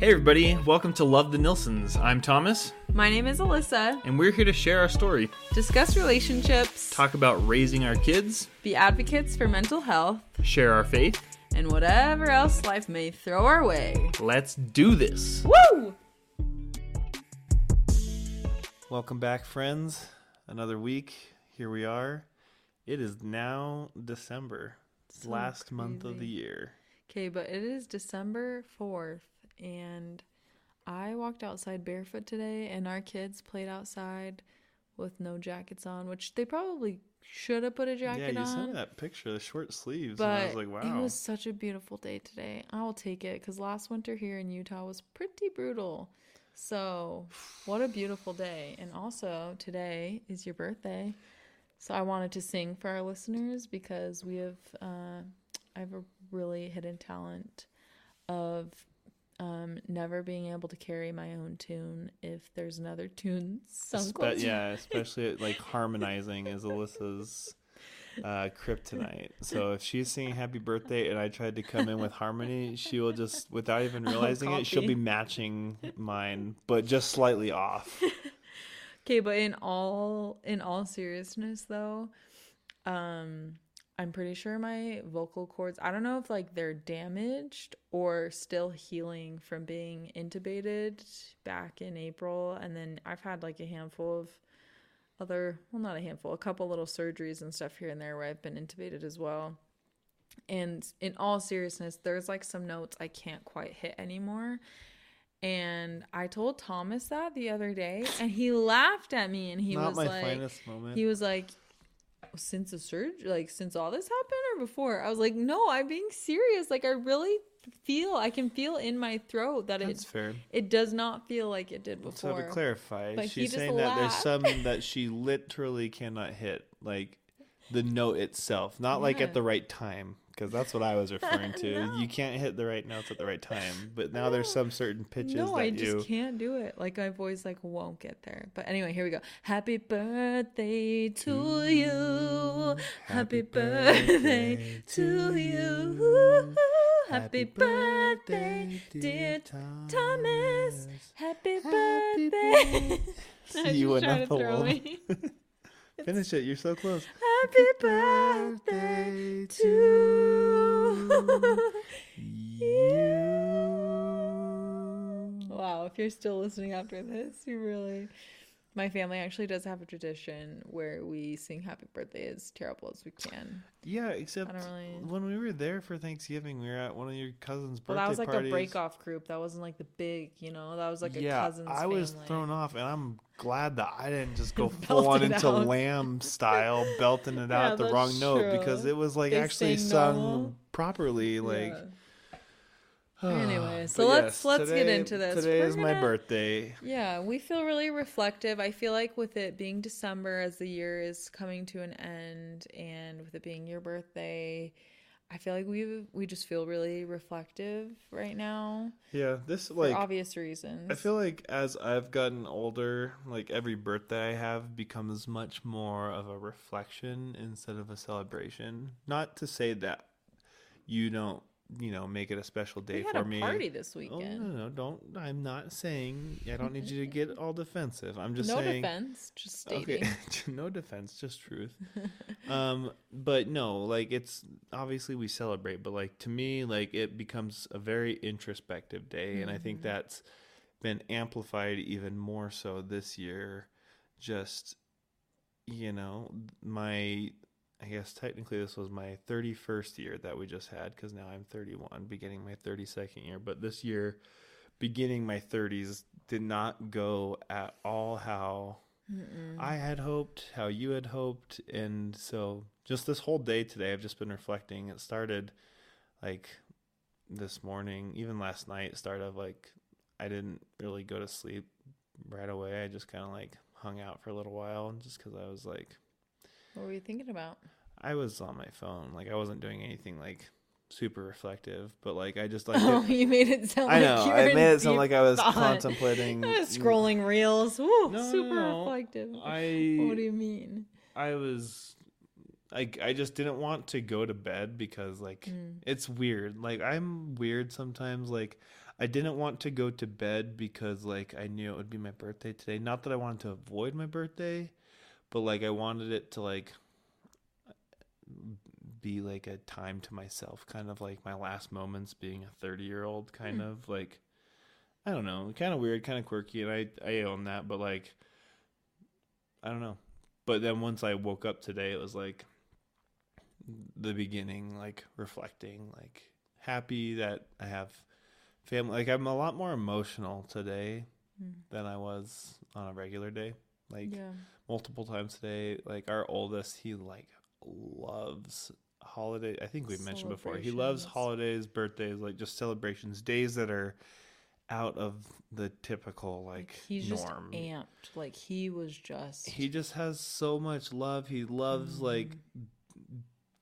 Hey, everybody, welcome to Love the Nilsons. I'm Thomas, My name is Alyssa. and we're here to share our story, Discuss relationships, talk about raising our kids, be advocates for mental health, share our faith. and whatever else life may throw our way. Let's do this. Woo! Welcome back, friends. Another week. Here we are. It is now December, So last month of the year. Okay, but it is December 4th, and I walked outside barefoot today, and our kids played outside with no jackets on, which they probably should have put a jacket on. Yeah, you sent me that picture, the short sleeves, and I was like, wow. it was such a beautiful day today. I will take it because last winter here in Utah was pretty brutal. So, what a beautiful day. And also, today is your birthday. So, I wanted to sing for our listeners because we have, uh, I have a really hidden talent of um, never being able to carry my own tune if there's another tune sung Espe- yeah, especially like harmonizing is Alyssa's uh, kryptonite. So if she's singing "Happy Birthday" and I tried to come in with harmony, she will just, without even realizing it, she'll be matching mine, but just slightly off. Okay, but in all in all seriousness though, um I'm pretty sure my vocal cords, I don't know if like they're damaged or still healing from being intubated back in April and then I've had like a handful of other, well not a handful, a couple little surgeries and stuff here and there where I've been intubated as well. And in all seriousness, there's like some notes I can't quite hit anymore. And I told Thomas that the other day, and he laughed at me, and he Not was my like, he was like, since the surgery, like since all this happened or before? I was like, no, I'm being serious. Like I really feel, I can feel in my throat that That's it fair. it does not feel like it did before. So to clarify, But she's saying that there's some that she literally cannot hit, like the note itself, not like at the right time, because that's what I was referring to. No. You can't hit the right notes at the right time, but now there's some certain pitches no, that I just you. can't do it. Like my voice like won't get there. But anyway, here we go. Happy birthday to you. Happy birthday to you. Happy birthday, dear Thomas. Happy birthday. You went tried up to throw alone. me. Finish it. You're so close. Happy birthday to you. Wow, if you're still listening after this, you really. My family actually does have a tradition where we sing happy birthday as terrible as we can. Yeah, except really. when we were there for Thanksgiving, we were at one of your cousin's birthday Well, that was like parties. a break off group. That wasn't like the big, you know, that was like a yeah, cousin's I was family. thrown off, and I'm glad that I didn't just go full on into out. lamb style, belting it Yeah, out the wrong note because it was like They actually sung normal. properly. Like, Yeah. Anyway, But so let's- let's get into this. Today We're is my gonna- birthday. Yeah, we feel really reflective. I feel like with it being December as the year is coming to an end and with it being your birthday, I feel like we we just feel really reflective right now Yeah, this for like obvious reasons. I feel like as I've gotten older, like every birthday I have becomes much more of a reflection instead of a celebration. Not to say that you don't, you know, make it a special day we had for a me. party this Oh weekend. no, no, don't. I'm not saying. I don't need you to get all defensive. I'm just no saying. defense, just stating. Okay, no defense, just truth. um, but no, like it's obviously we celebrate, but like to me, like it becomes a very introspective day, and I think Mhm. that's been amplified even more so this year. Just you know, my I guess technically this was my 31st year that we just had because now I'm 31, beginning my 32nd year. But this year, beginning my 30s, did not go at all how Mm-mm. I had hoped, how you had hoped. And so just this whole day today, I've just been reflecting. It started like this morning, even last night, started like I didn't really go to sleep right away. I just kind of like hung out for a little while just because I was like, what were you thinking about? I was on my phone. Like I wasn't doing anything like super reflective, but like I just like oh, it- you made it sound I like know. were I made it sound like I was thought. contemplating scrolling reels. Woo, No, super no, no. reflective. I what do you mean? I was like I just didn't want to go to bed because like Mm. it's weird. Like I'm weird sometimes like I didn't want to go to bed because like I knew it would be my birthday today. Not that I wanted to avoid my birthday, but like I wanted it to like be like a time to myself, kind of like my last moments being a 30 year old, kind Hmm. of like I don't know, kind of weird, kind of quirky, and I I own that, but like I don't know. But then once I woke up today, it was like the beginning, like reflecting, like happy that I have family. Like I'm a lot more emotional today Mm. than I was on a regular day. Like yeah. multiple times today. Like our oldest, he like loves holiday. I think we've mentioned before. He loves holidays, birthdays, like just celebrations, days that are out of the typical like he's norm. just amped. Like he was just He just has so much love. He loves like Mm.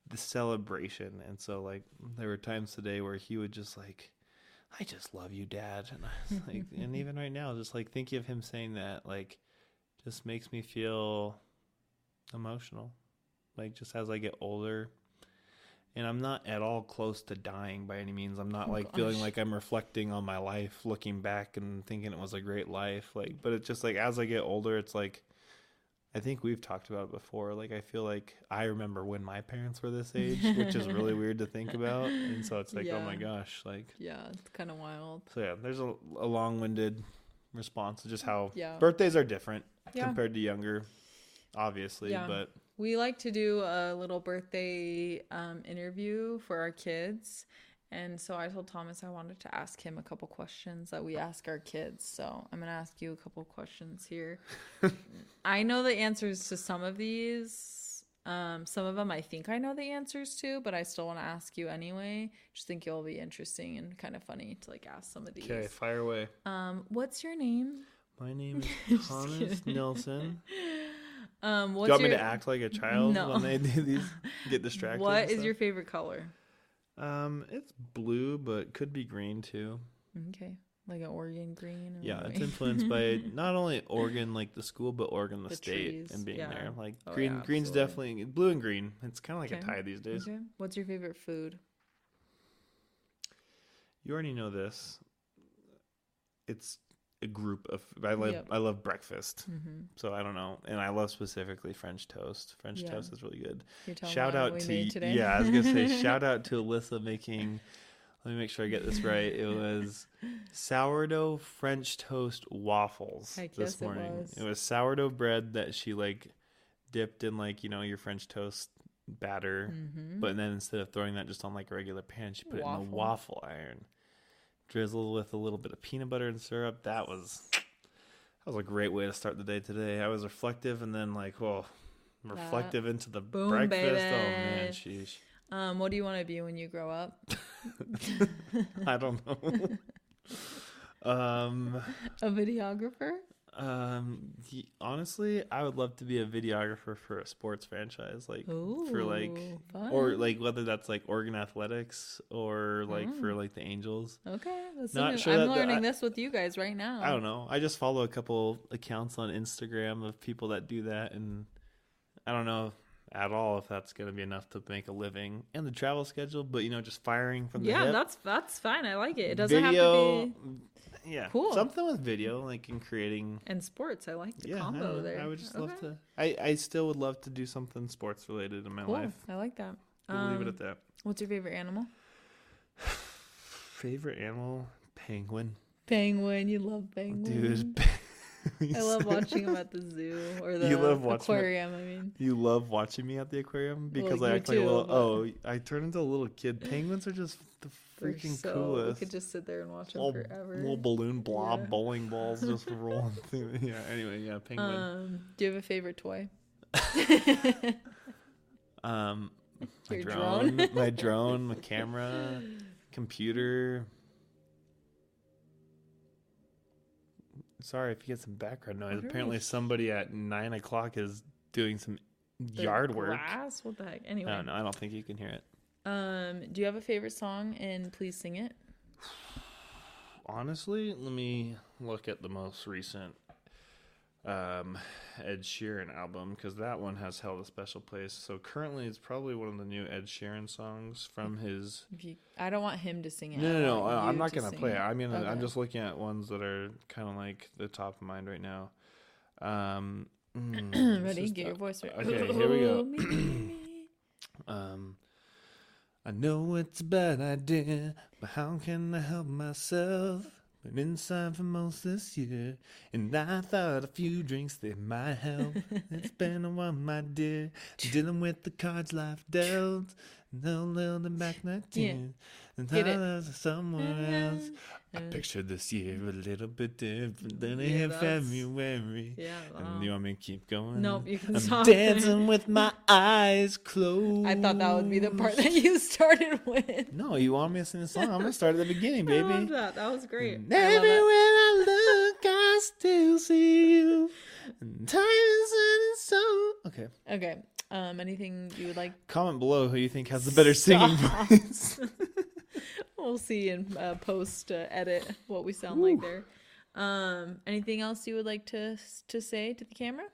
the celebration, and so like there were times today where he would just like, "I just love you, Dad," and I was like, and even right now, just like thinking of him saying that, like, just makes me feel emotional. Like just as I get older. And I'm not at all close to dying by any means. I'm not Oh, like feeling like I'm reflecting on my life, looking back and thinking it was a great life. Like, but it's just like as I get older, it's like I think we've talked about it before. Like I feel like I remember when my parents were this age, which is really weird to think about. And so it's like, oh my gosh, like yeah, it's kind of wild. so yeah. There's a, a long-winded response just how Yeah. birthdays are different Yeah. compared to younger, obviously. Yeah. But We like to do a little birthday um, interview for our kids. And so I told Thomas I wanted to ask him a couple questions that we ask our kids. So I'm going to ask you a couple questions here. I know the answers to some of these. Um, some of them I think I know the answers to, but I still want to ask you anyway. Just think it'll be interesting and kind of funny to like ask some of these. okay, fire away. Um, what's your name? My name is Thomas kidding. Nelson. Um, Do you want your me to act like a child No. when they do these? Get distracted. What and is stuff? your favorite color? Um, it's blue, but could be green too. Okay, like an Oregon green. or Yeah, it's influenced by not only Oregon, like the school, but Oregon, the, The state, trees, and being yeah. there. Like Oh, green, yeah, green's absolutely. definitely blue and green. It's kind of like Okay. a tie these days. Okay. What's your favorite food? You already know this. It's a group of. I love. Yep. I love breakfast. Mm-hmm. So I don't know, and I love specifically French toast. French Yeah. toast is really good. You're shout me what out we to made today. yeah, I was gonna say shout out to Alyssa making. Let me make sure I get this right. It was sourdough French toast waffles Heck this yes, it morning. was. It was sourdough bread that she like dipped in like you know your French toast batter, Mm-hmm. but then instead of throwing that just on like a regular pan, she put it in Waffle. the waffle iron, drizzled with a little bit of peanut butter and syrup. That was that was a great way to start the day today. I was reflective and then like oh. That- Reflective into the Boom, breakfast. Oh man, sheesh. Um, what do you want to be when you grow up? I don't know. um, A videographer? um, y- honestly, I would love to be a videographer for a sports franchise, like for like, Ooh, or like whether that's like Oregon Athletics or like for Oh. like the Angels. Okay, that's Not sure I'm the- learning I- this with you guys right now. I don't know. I just follow a couple accounts on Instagram of people that do that, and I don't know at all if that's going to be enough to make a living and the travel schedule. But you know, just firing from the Yeah, hip. that's that's fine. I like it. It doesn't video, have to be yeah, Cool. Something with video, like in creating. and sports. I like the Yeah, combo don't there. I would just Okay, love to. I I still would love to do something sports related in my Cool. life. I like that. We'll leave it Um, at that. What's your favorite animal? Favorite animal? Penguin. Penguin. You love penguins. Dude, I love watching them at the zoo or the You love aquarium. I mean, You love watching me at the aquarium because Well, I act like a little. but- Oh, I turn into a little kid. Penguins are just the freaking so, coolest. We could just sit there and watch them little, forever. little balloon blob Yeah. bowling balls just rolling through. Yeah. Anyway, yeah, penguin. Um, do you have a favorite toy? Um, my Your drone, drone. my drone, my camera, computer. Sorry if you get some background noise. Apparently, somebody at nine o'clock is doing some The yard work. What the heck? I Anyway, don't know. I don't think you can hear it. um, do you have a favorite song and please sing it? Honestly, let me look at the most recent um, Ed Sheeran album because that one has held a special place. So currently, it's probably one of the new Ed Sheeran songs from his. If you, I don't want him to sing it. No, no, no. I'm not gonna play it. I mean, I'm just looking at ones that are kind of like the top of mind right now. Um, mm, Ready? Get your voice right. Okay, here we go. Me, me. Um, I know it's a bad idea, but how can I help myself? Been inside for most this year, and I thought a few drinks they might help. it's been a while, my dear, dealing with the cards life dealt. No little back nineteen, and I it. somewhere else. I pictured this year a little bit different than Yeah, in February. Yeah. And you want me to keep going? Nope, you can I'm stop. dancing with my eyes closed. I thought that would be the part that you started with. No, you want me to sing the song? I'm gonna start at the beginning, baby. I love baby. that. That was great. And I everywhere it. I look, I still see you. And time is so. Okay. Okay. Um. Anything you would like? Comment below who you think has the better singing voice. We'll see in uh, post uh, edit what we sound like there. Um. Anything else you would like to to say to the camera?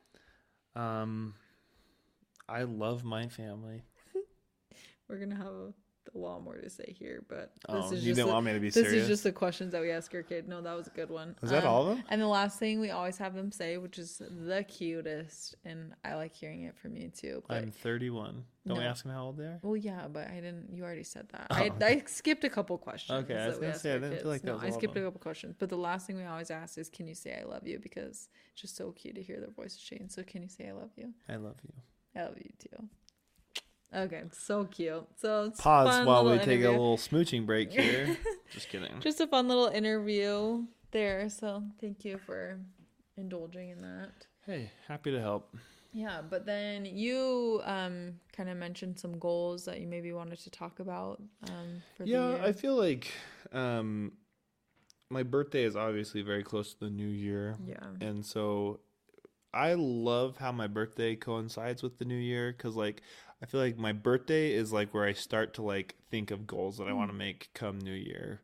um, I love my family. We're gonna have a, a lot more to say here, but this Oh, is you just didn't the- want me to be this serious. is just the questions that we ask our kid. No, that was a good one. Was that Um, all of them? And the last thing we always have them say, which is the cutest, and I like hearing it from you too. But I'm 31. Don't we ask them how old they are? well, yeah, but I didn't. You already said that. Oh, I, okay. I skipped a couple questions. Okay, I was gonna say, I didn't feel like that no, I skipped a couple questions, but the last thing we always ask is, "Can you say I love you?" Because it's just so cute to hear their voices change. So, can you say I love you? I love you. I love you too. Okay, so cute. So Pause while we take a little smooching break here. just kidding. just a fun little interview there. So thank you for indulging in that. Hey, happy to help. Yeah, but then you um kind of mentioned some goals that you maybe wanted to talk about um for the yeah i feel like um my birthday is obviously very close to the new year yeah. and so i love how my birthday coincides with the new year because like i feel like my birthday is like where i start to like think of goals that i want to make come new year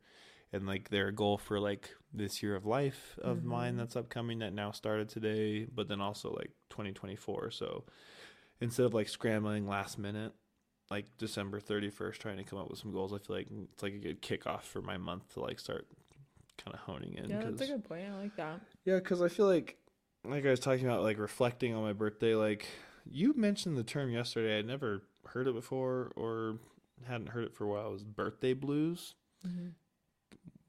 and like they're goal for like this year of life of mine Mhm. that's upcoming that now started today but then also like 2024 so instead of like scrambling last minute like December 31st trying to come up with some goals. I feel like it's like a good kickoff for my month to like start kind of honing in. Yeah, that's a 'cause- good point. I like that. yeah, because I feel like, like I was talking about, like reflecting on my birthday. Like you mentioned the term yesterday, I'd never heard it before or hadn't heard it for a while. It was birthday blues. hmm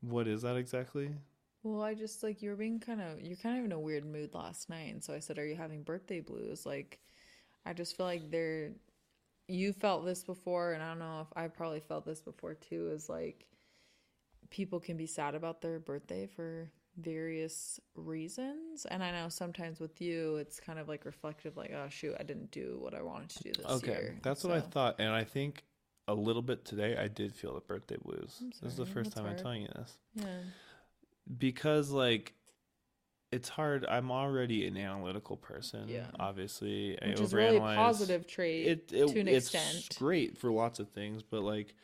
What is that exactly? Well, I just like you were being kind of you're kind of in a weird mood last night, and so I said, "Are you having birthday blues?" Like, I just feel like there, you felt this before, and I don't know if I probably felt this before too. Is like people can be sad about their birthday for various reasons, and I know sometimes with you, it's kind of like reflective, like, "Oh shoot, I didn't do what I wanted to do this Okay, year." that's what I thought, and I think a little bit today I did feel the birthday blues. This is the first time I'm telling you this. Yeah. because like it's hard i'm already an analytical person Yeah. obviously i Which is a really positive trait it, it to an it's extent. great for lots of things but like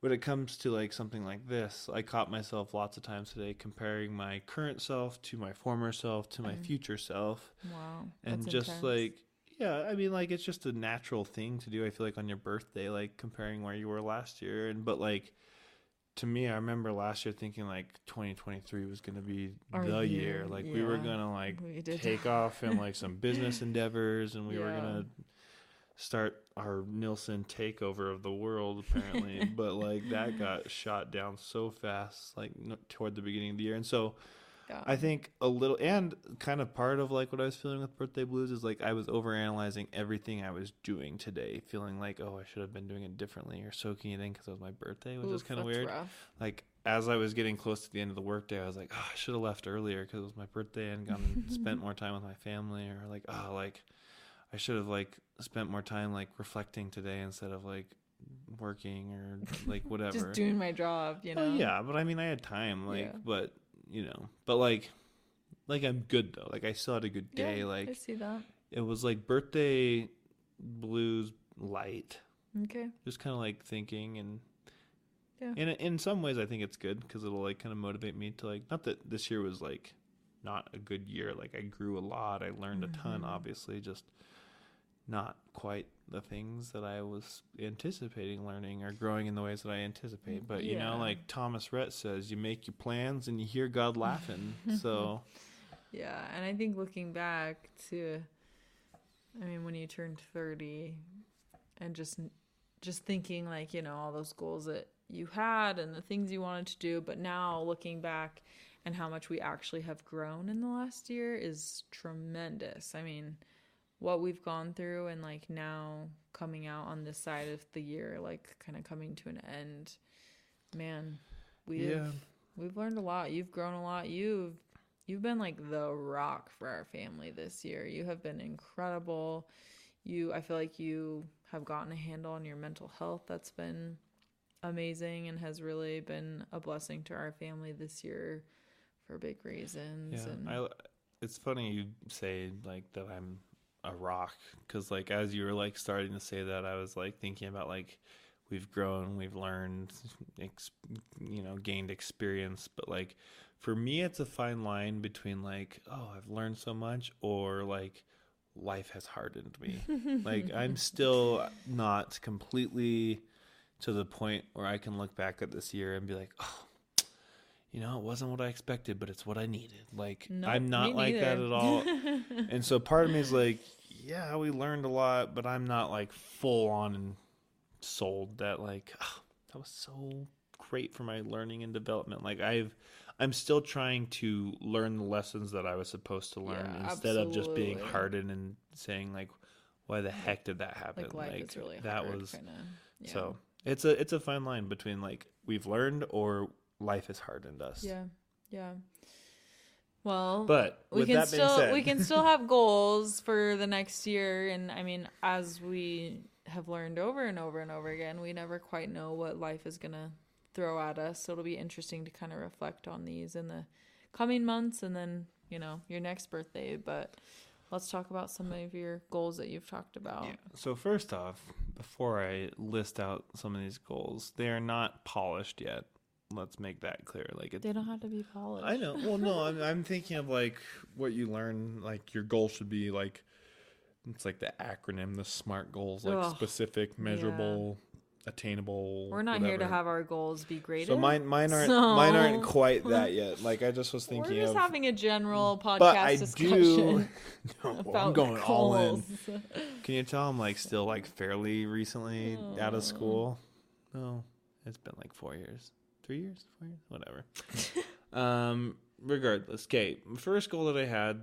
when it comes to like something like this i caught myself lots of times today comparing my current self to my former self to my Mm. future self Wow. and that's just intense. like yeah i mean like it's just a natural thing to do i feel like on your birthday like comparing where you were last year and but like to me i remember last year thinking like 2023 was going to be Our the year year, like we were going to like take off in like some business endeavors and we were going to start our Nilsson takeover of the world apparently but like that got shot down so fast like n- toward the beginning of the year and so. I think a little, and kind of part of like what I was feeling with birthday blues is like I was overanalyzing everything I was doing today, feeling like oh I should have been doing it differently or soaking it in because it was my birthday, which is kind of weird. rough. Like as I was getting close to the end of the workday, I was like, oh I should have left earlier because it was my birthday and gone and spent more time with my family, or like oh like I should have like spent more time like reflecting today instead of like working or like whatever. Just doing my job, you know. Well, yeah, but I mean, I had time, like, Yeah. but you know, but like, like I'm good though. Like I still had a good Yeah, day. I see that. it was like birthday blues light, Okay. just kind of like thinking and. Yeah. In in some ways, I think it's good because it'll like kind of motivate me to like. Not that this year was like not a good year. Like I grew a lot, I learned a ton. Mhm. Obviously, just not quite the things that I was anticipating learning or growing in the ways that I anticipate. But you know, like Thomas Rhett says, you make your plans and you hear God laughing. so Yeah, and I think looking back to, I mean, when you turned thirty, and just just thinking like you know all those goals that you had and the things you wanted to do, but now looking back and how much we actually have grown in the last year is tremendous. I mean, what we've gone through and like now coming out on this side of the year, like kind of coming to an end, man, we've Yeah. we've learned a lot. You've grown a lot. You've you've been like the rock for our family this year. You have been incredible. You I feel like you have gotten a handle on your mental health. That's been amazing and has really been a blessing to our family this year for big reasons. Yeah, and I. It's funny you say like that. I'm a rock because like as you were like starting to say that, I was like thinking about like we've grown, we've learned, ex- you know, gained experience. But like for me, it's a fine line between like oh I've learned so much or like life has hardened me. like I'm still not completely to the point where I can look back at this year and be like oh you know, it wasn't what I expected, but it's what I needed. Like I'm not like that at all. and so part of me is like, yeah, we learned a lot, but I'm not like full on and sold that like "Oh, that was so great for my learning and development. Like I've I'm still trying to learn the lessons that I was supposed to learn Yeah, instead of just being hardened and saying like why the heck did that happen? like life is really that hard, was kinda, yeah. so it's a it's a fine line between like we've learned or life has hardened us. yeah, yeah. Well, But we can still said, we can still have goals for the next year. And i mean as we have learned over and over and over again we never quite know what life is going to throw at us. So it'll be interesting to kind of reflect on these in the coming months and then you know your next birthday. But let's talk about some of your goals that you've talked about. Yeah. So first off, before I list out some of these goals, they are not polished yet. Let's make that clear. Like it's they don't have to be polished I know. Well, no, I'm, I'm thinking of like what you learn. Like your goal should be like it's like the acronym, the SMART goals, like Ugh, specific, measurable, attainable. we're not here to have our goals be graded So mine, mine aren't, So- mine aren't quite that yet. Like I just was we're thinking just of. having a general podcast but I discussion do. No, about I'm going all in. Can you tell I'm like still like fairly recently out of school? No, it's been like four years, three years, four years, whatever. um, regardless, okay. First goal that I had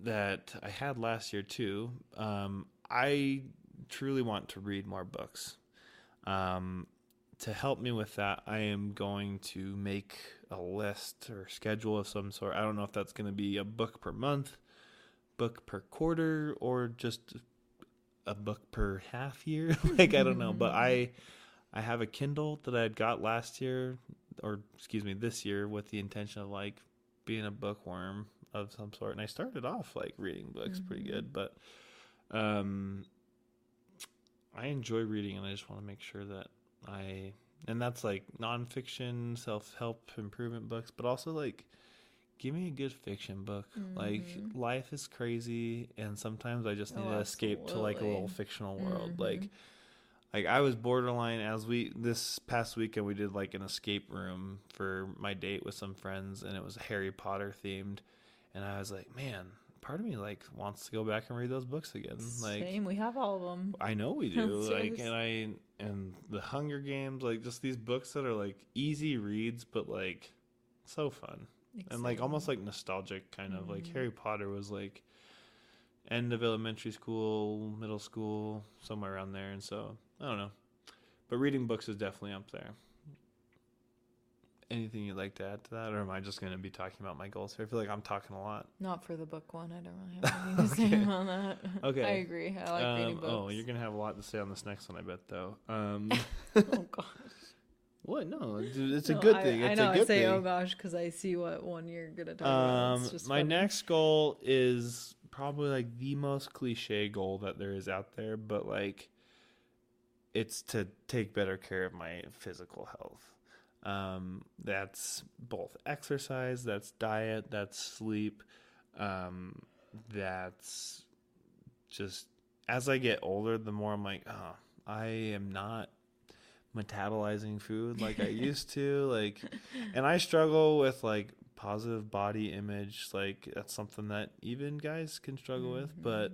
that I had last year too. Um, I truly want to read more books. Um, to help me with that, I am going to make a list or schedule of some sort. I don't know if that's going to be a book per month, book per quarter, or just a book per half year. like I don't know, but I I have a Kindle that I had got last year, or excuse me, this year, with the intention of like being a bookworm of some sort. And I started off like reading books pretty good, but um, I enjoy reading, and I just want to make sure that I and that's like nonfiction, self help improvement books, but also like give me a good fiction book. Like Mhm. life is crazy, and sometimes I just need Oh, to escape to like a little fictional world. Mhm. Like like I was borderline as we this past weekend we did like an escape room for my date with some friends, and it was Harry Potter themed, and I was like, man. Part of me like wants to go back and read those books again. Like Same, we have all of them. I know we do. like, and I and the Hunger Games, like just these books that are like easy reads, but like so fun and like almost like nostalgic, kind of like Mhm. Harry Potter was like end of elementary school, middle school, somewhere around there, and so I don't know. But reading books is definitely up there. Anything you'd like to add to that, or am I just going to be talking about my goals here? I feel like I'm talking a lot. Not for the book one. I don't really have anything to say Okay. about that. Okay. I agree. I like reading Um, books. oh, you're gonna have a lot to say on this next one, I bet. Though. Um, oh gosh. what? No, it's, it's a No, good I- thing. It's I know. a good I say thing. oh gosh because I see what one you're gonna talk about. Um, just my funny. next goal is probably like the most cliche goal that there is out there, but like it's to take better care of my physical health. Um, that's both exercise, that's diet, that's sleep, um, that's just as I get older, the more I'm like, oh, I am not metabolizing food like I used to. Like, and I struggle with like positive body image. Like, that's something that even guys can struggle with. But,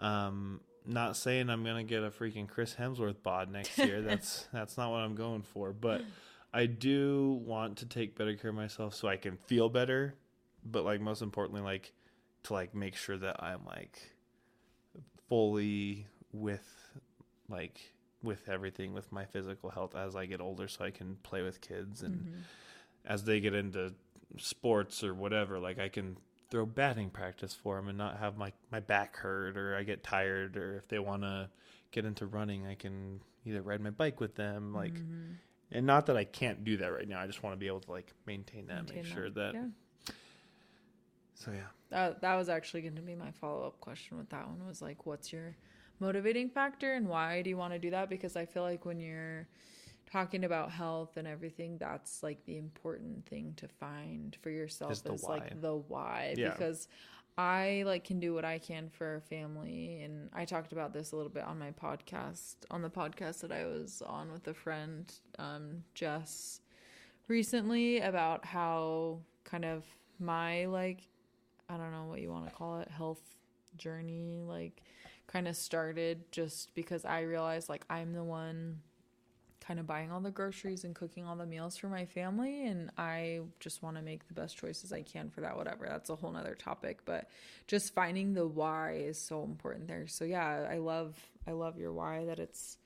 um, not saying I'm gonna get a freaking Chris Hemsworth bod next year. That's that's not what I'm going for. But I do want to take better care of myself so I can feel better. But like most importantly, like to like make sure that I'm like fully with like with everything with my physical health as I get older so I can play with kids and Mm-hmm. as they get into sports or whatever like I can throw batting practice for them and not have my my back hurt or I get tired or if they want to get into running I can either ride my bike with them like Mm-hmm. and not that I can't do that right now I just want to be able to like maintain that Maintain make sure that, yeah. so yeah That that was actually going to be my follow up question with that one was like, what's your motivating factor and why do you want to do that? Because I feel like when you're talking about health and everything, that's like the important thing to find for yourself Is is, like the why. Yeah. Because I like can do what I can for our family, and I talked about this a little bit on my podcast, on the podcast that I was on with a friend, um, Jess, recently about how kind of my like I don't know what you want to call it, health journey, like kind of started just because I realized like I'm the one kind of buying all the groceries and cooking all the meals for my family and I just want to make the best choices I can for that whatever. That's a whole nother topic but just finding the why is so important there. So yeah I love I love your why that it's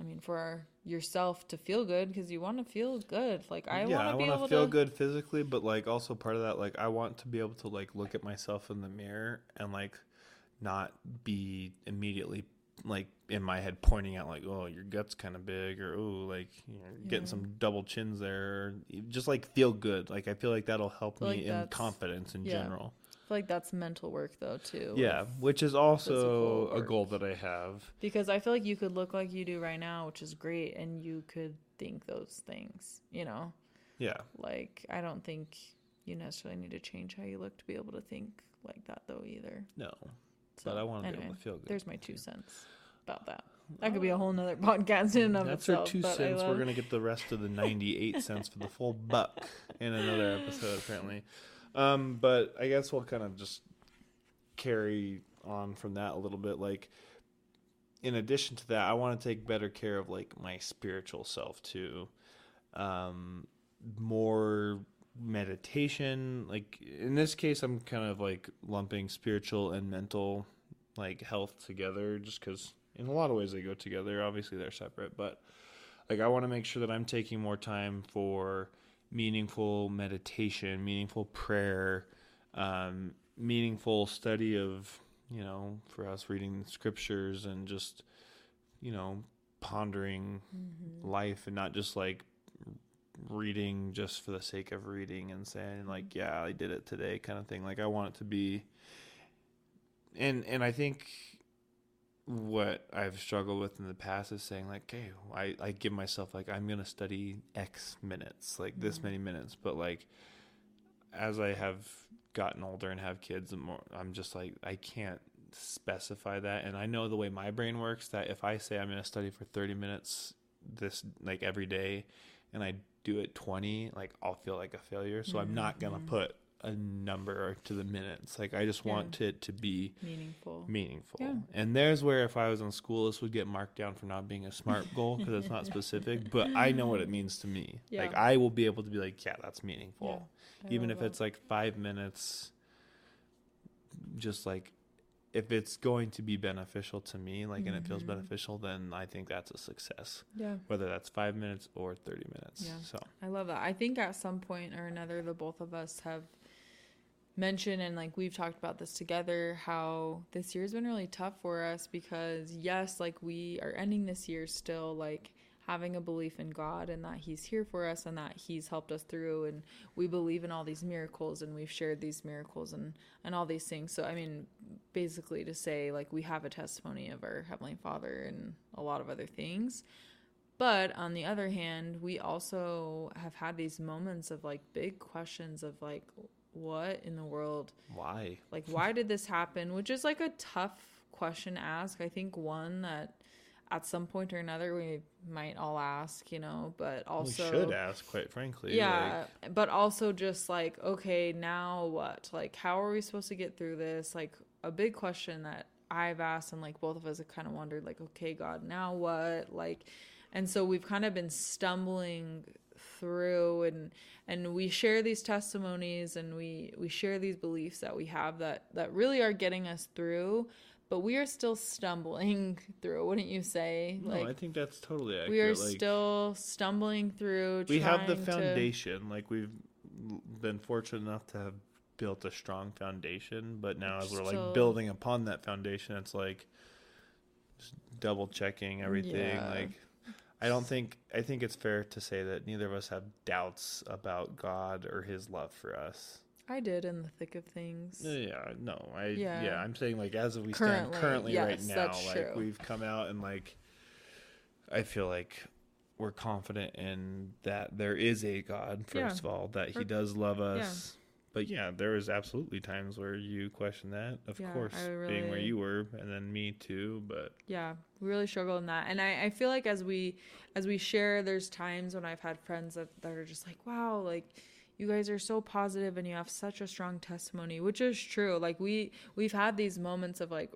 I mean for yourself to feel good because you want to feel good. Like I yeah, want to be able to feel to good physically, but like also part of that, like I want to be able to like look at myself in the mirror and like not be immediately like in my head pointing out like, oh, your gut's kind of big, or oh, like you're getting some double chins there, just like feel good. Like I feel like that'll help me like in confidence in yeah. general. I feel like that's mental work though too Yeah, which is also a goal that I have. because I feel like you could look like you do right now, which is great, and you could think those things. You know, Yeah, like I don't think you necessarily need to change how you look to be able to think like that though either. no, So but I want to be able to feel good. there's my two cents about that. That could be a whole nother podcast in and of That's itself. our two cents. We're gonna get the rest of the ninety-eight cents for the full buck in another episode, apparently. Um, but I guess we'll kind of just carry on from that a little bit. Like, in addition to that, I want to take better care of like my spiritual self too. Um, more meditation. Like in this case, I'm kind of like lumping spiritual and mental like health together, just because in a lot of ways they go together. Obviously, they're separate, but like I want to make sure that I'm taking more time for meaningful meditation, meaningful prayer, um, meaningful study of you know for us reading scriptures and just you know pondering Mm-hmm. life and not just like reading just for the sake of reading and saying like yeah I did it today kind of thing like I want it to be and and I think what I've struggled with in the past is saying like okay I, I give myself like I'm gonna study X minutes like this Mhm. many minutes but like as I have gotten older and have kids and more I'm just like I can't specify that and I know the way my brain works that if I say I'm gonna study for 30 minutes this like every day and I do it 20 like I'll feel like a failure so I'm not gonna Mhm. put a number to the minutes like I just Yeah. want it to be meaningful. meaningful. Yeah. And there's where if I was in school, this would get marked down for not being a smart goal because it's not specific. But I know what it means to me. Yeah. Like I will be able to be like, yeah, that's meaningful, even if it's like five minutes. Just like if it's going to be beneficial to me, like and it feels Mhm. beneficial, then I think that's a success. yeah. Whether that's five minutes or thirty minutes. Yeah. So I love that. I think at some point or another, the both of us have mentioned and like we've talked about this together how this year's been really tough for us because yes, like we are ending this year still like having a belief in God and that He's here for us and that He's helped us through and we believe in all these miracles and we've shared these miracles and and all these things. So I mean, basically to say like we have a testimony of our Heavenly Father and a lot of other things But on the other hand, we also have had these moments of like big questions of like, what in the world? Why? Like, why did this happen? Which is like a tough question to ask. I think one that at some point or another we might all ask, you know, but also we should ask, quite frankly. yeah, but also just like, okay, now what? Like, how are we supposed to get through this? Like, a big question that I've asked, and like both of us have kind of wondered, like, okay, God, now what? Like, and so we've kind of been stumbling through and and we share these testimonies and we we share these beliefs that we have that that really are getting us through but we are still stumbling through wouldn't you say no, I think that's totally accurate. we are like, still stumbling through we have the trying to- foundation. Like we've been fortunate enough to have built a strong foundation, but now as we're Still- like building upon that foundation, it's like just double checking everything. Yeah. Like I don't think I think it's fair to say that neither of us have doubts about God or His love for us. I did in the thick of things Yeah, no, I yeah, Yeah. I'm saying like as of we Currently, stand currently right now, like true. we've come out and like I feel like we're confident in that there is a God first Yeah. of all that He does love us. But yeah, there was absolutely times where you question that, of Yeah, course, I being where you were, and then me too. But yeah we really struggle in that and I, I feel like as we as we share there's times when i've had friends that, that are just like wow like you guys are so positive and you have such a strong testimony which is true. Like we we've had these moments of like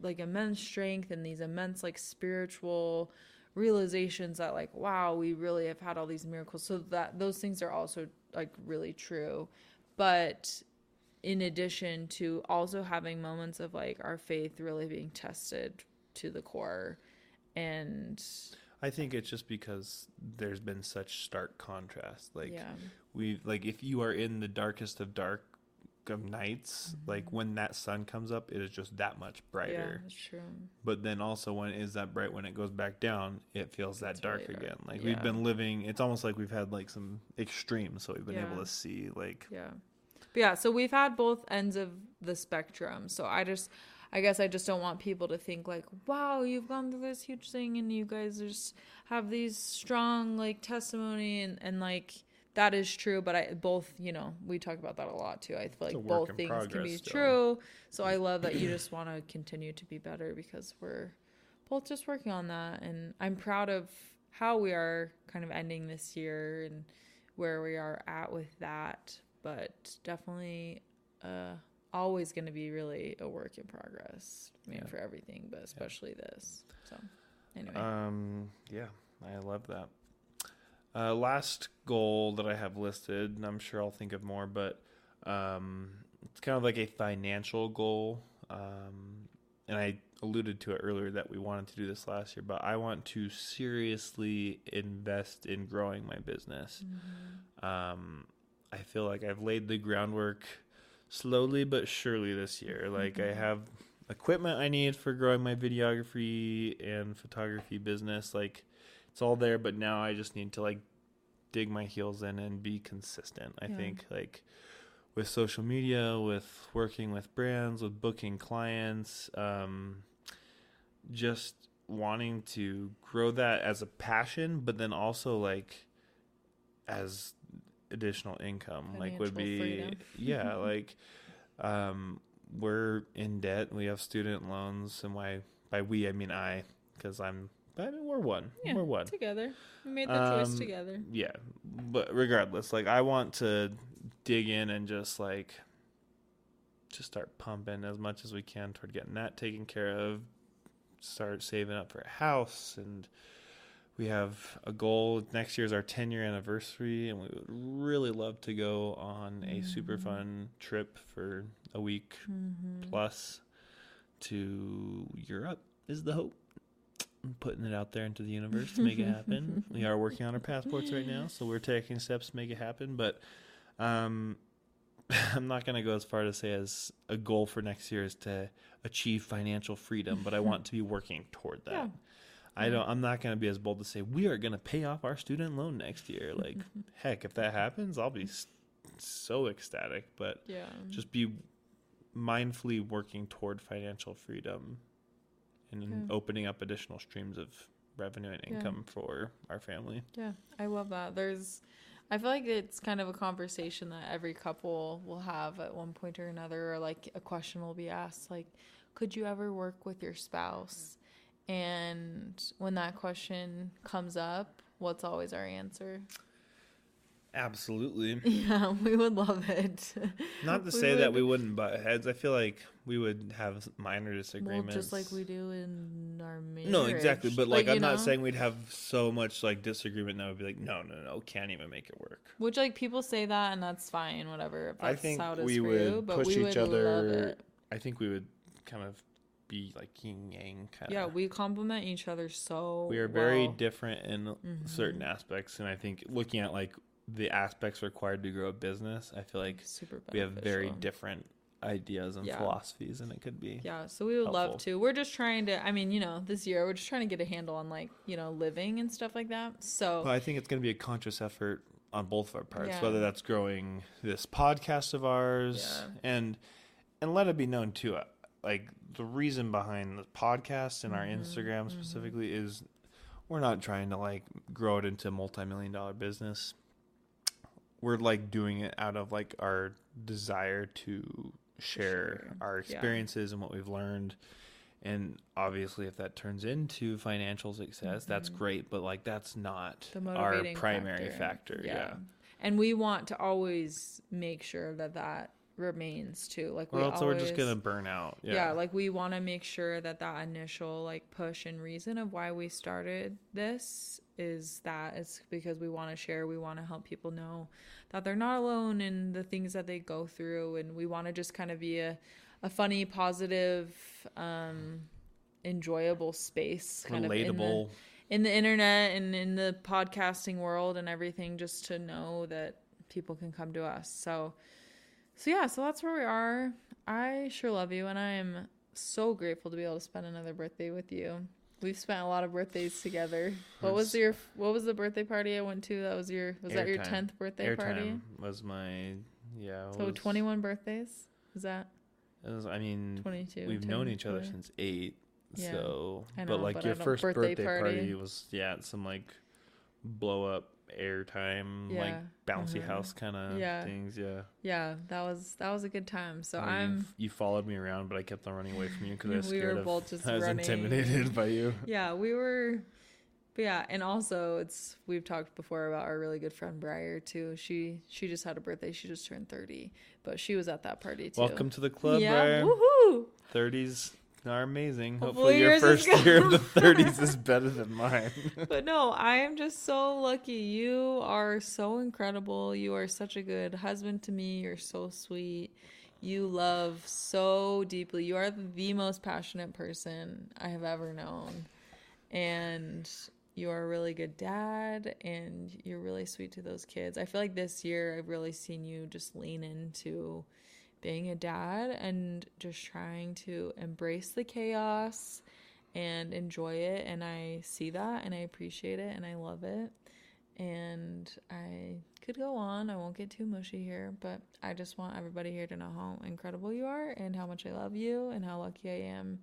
like immense strength and these immense like spiritual realizations that like wow we really have had all these miracles. So that those things are also like really true. But in addition to also having moments of like our faith really being tested to the core and I think it's just because there's been such stark contrast. Like yeah we like if you are in the darkest of dark of nights, like when that sun comes up, it is just that much Mm-hmm. yeah brighter. that's true But then also when it is that bright, when it goes back down, it feels that It's dark really again. Like Yeah. we've been living. It's almost like we've had like some extremes, so we've been able to see like yeah but yeah so we've had both ends of the spectrum so i just i guess i just don't want people to think like wow you've gone through this huge thing and you guys just have these strong like testimony and and like that is true but i both you know we talk about that a lot too i feel like both in things can be still. true so i love that you just want to continue to be better because we're both just working on that and i'm proud of how we are kind of ending this year and where we are at with that but definitely uh always going to be really a work in progress I mean Yeah. for everything but especially this so anyway Um, yeah, I love that. Uh, last goal that I have listed, and I'm sure I'll think of more, but um, it's kind of like a financial goal. Um, and I alluded to it earlier that we wanted to do this last year, but I want to seriously invest in growing my business. Um, I feel like I've laid the groundwork slowly but surely this year. Like I have equipment I need for growing my videography and photography business. Like it's all there, but now I just need to like dig my heels in and be consistent. I Yeah. think like with social media, with working with brands, with booking clients, um, just wanting to grow that as a passion, but then also like as additional income like would be freedom. yeah like um we're in debt we have student loans and why by we i mean i because i'm I mean, we're one. Yeah we're one. together. We made choice Um, together. yeah but regardless like i want to dig in and just like just start pumping as much as we can toward getting that taken care of start saving up for a house and we have a goal. Next year is our 10 year anniversary and we would really love to go on a super Mhm. fun trip for a week mm-hmm. plus to europe is the hope putting it out there into the universe to make it happen. we are working on our passports right now, so we're taking steps to make it happen. But um, I'm not going to go as far to say as a goal for next year is to achieve financial freedom, but I want to be working toward that. Yeah. I don't. I'm not going to be as bold to say we are going to pay off our student loan next year. Like, heck, if that happens, I'll be so ecstatic. But yeah just be mindfully working toward financial freedom and Yeah. Hmm. opening up additional streams of revenue and Yeah. income for our family. Yeah, I love that. There's, I feel like it's kind of a conversation that every couple will have at one point or another, or like a question will be asked, like, could you ever work with your spouse? And when that question comes up, what's always our answer? Absolutely. Yeah, we would love it. Not to We say that we wouldn't butt heads. I feel like we would have minor Well, disagreements. just like we do in our marriage. No, exactly. But like, you I'm not saying we'd have so much like disagreement that would be like, no, no, no, can't even make it work. Which like people say that, and that's fine, whatever. If I think how it is we would you, but push we each would other. I think we would kind of be like yin yang kind of. Yeah, we complement each other so. we are very well. different in certain Mhm. aspects, and I think looking at like the aspects required to grow a business, I feel like super. we have very different ideas and Yeah. philosophies, and it could be. Yeah, so we would love to. We're just trying to. I mean, you know, this year we're just trying to get a handle on like you know living and stuff like that. So I think it's going to be a conscious effort on both of our parts, Yeah. whether that's growing this podcast of ours Yeah. and and let it be known too. uh, Like the reason behind the podcast and our Mhm, Instagram mhm. specifically is we're not trying to like grow it into a multi-million dollar business. We're like doing it out of like our desire to share sure. our Yeah. experiences and what we've learned. And obviously, if that turns into financial success, that's Mhm. great. But like, that's not our primary factor. yeah. and we want to always make sure that that remains too. Like Or we else we're just gonna burn out. yeah. Yeah. like we want to make sure that that initial like push and reason of why we started this is that it's because we want to share we want to help people know that they're not alone in the things that they go through and we want to just kind of be a, a funny positive um enjoyable space kind of in the, relatable. in the internet and in the podcasting world and everything just to know that people can come to us. So so yeah so that's where we are. I sure love you and i am so grateful to be able to spend another birthday with you we've spent a lot of birthdays together what was your what was the birthday party i went to that was your was that your 10th birthday party Airtime was my yeah. so was- 21 birthdays is that it was- I mean, 22 we've known each other 20. since eight. Yeah, so, I but like but your first birthday birthday, party. party- was yeah, at some like blow up airtime like Yeah, bouncy mhm. house kind of Yeah. things. Yeah. yeah that was that was a good time so Where i'm you've- you followed me around, but I kept on running away from you because I was We scared were of. both just I was running. intimidated by you. yeah we were but yeah and also it's we've talked before about our really good friend briar too she she just had a birthday she just turned 30 but she was at that party too Welcome to the club, yeah woohoo Thirties are amazing. Hopefully Hopefully, your first year of the thirties is better than mine. but no i am just so lucky. You are so incredible. You are such a good husband to me. You're so sweet. You love so deeply. You are the most passionate person i have ever known. And you are a really good dad and you're really sweet to those kids. I feel like this year i've really seen you just lean into being a dad and just trying to embrace the chaos and enjoy it and I see that and I appreciate it and I love it. And I could go on. I won't get too mushy here, but I just want everybody here to know how incredible you are and how much I love you and how lucky I am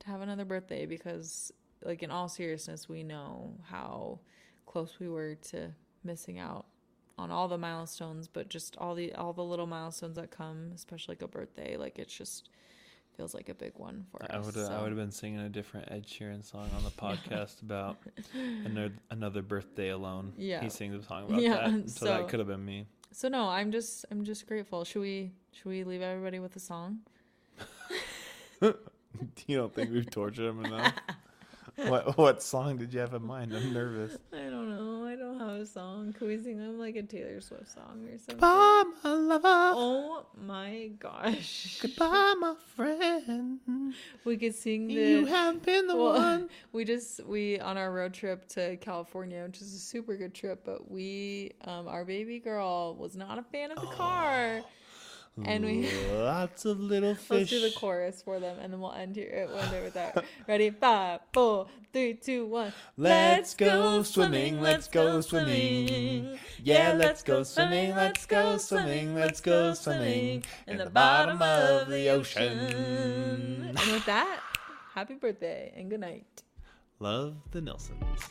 to have another birthday because like in all seriousness, we know how close we were to missing out on all the milestones, but just all the all the little milestones that come, especially like a birthday, like it's just feels like a big one for I us. would I so. would have been singing a different Ed Sheeran song on the podcast about another another birthday alone. Yeah. he sings a song about Yeah, that, so, so- that could have been me. So no, I'm just I'm just grateful. Should we should we leave everybody with a song? you don't think we've tortured him enough? what what song did you have in mind? I'm nervous. I don't know. I don't have a song. Could we sing them like a Taylor Swift song or something? Goodbye, my lover. Oh my gosh. Goodbye, my friend. We could sing the You have been the Well, one. we just we on our road trip to California, which is a super good trip, but we um our baby girl was not a fan of the car. And we lots of little fish. let's do the chorus for them and then we'll end here we'll end it with that. Ready? Five, four, three, two, one. Let's go swimming, let's go swimming. Yeah, let's go swimming, let's go swimming, let's go swimming in the bottom of the ocean. And with that, happy birthday and good night. Love the Nelsons.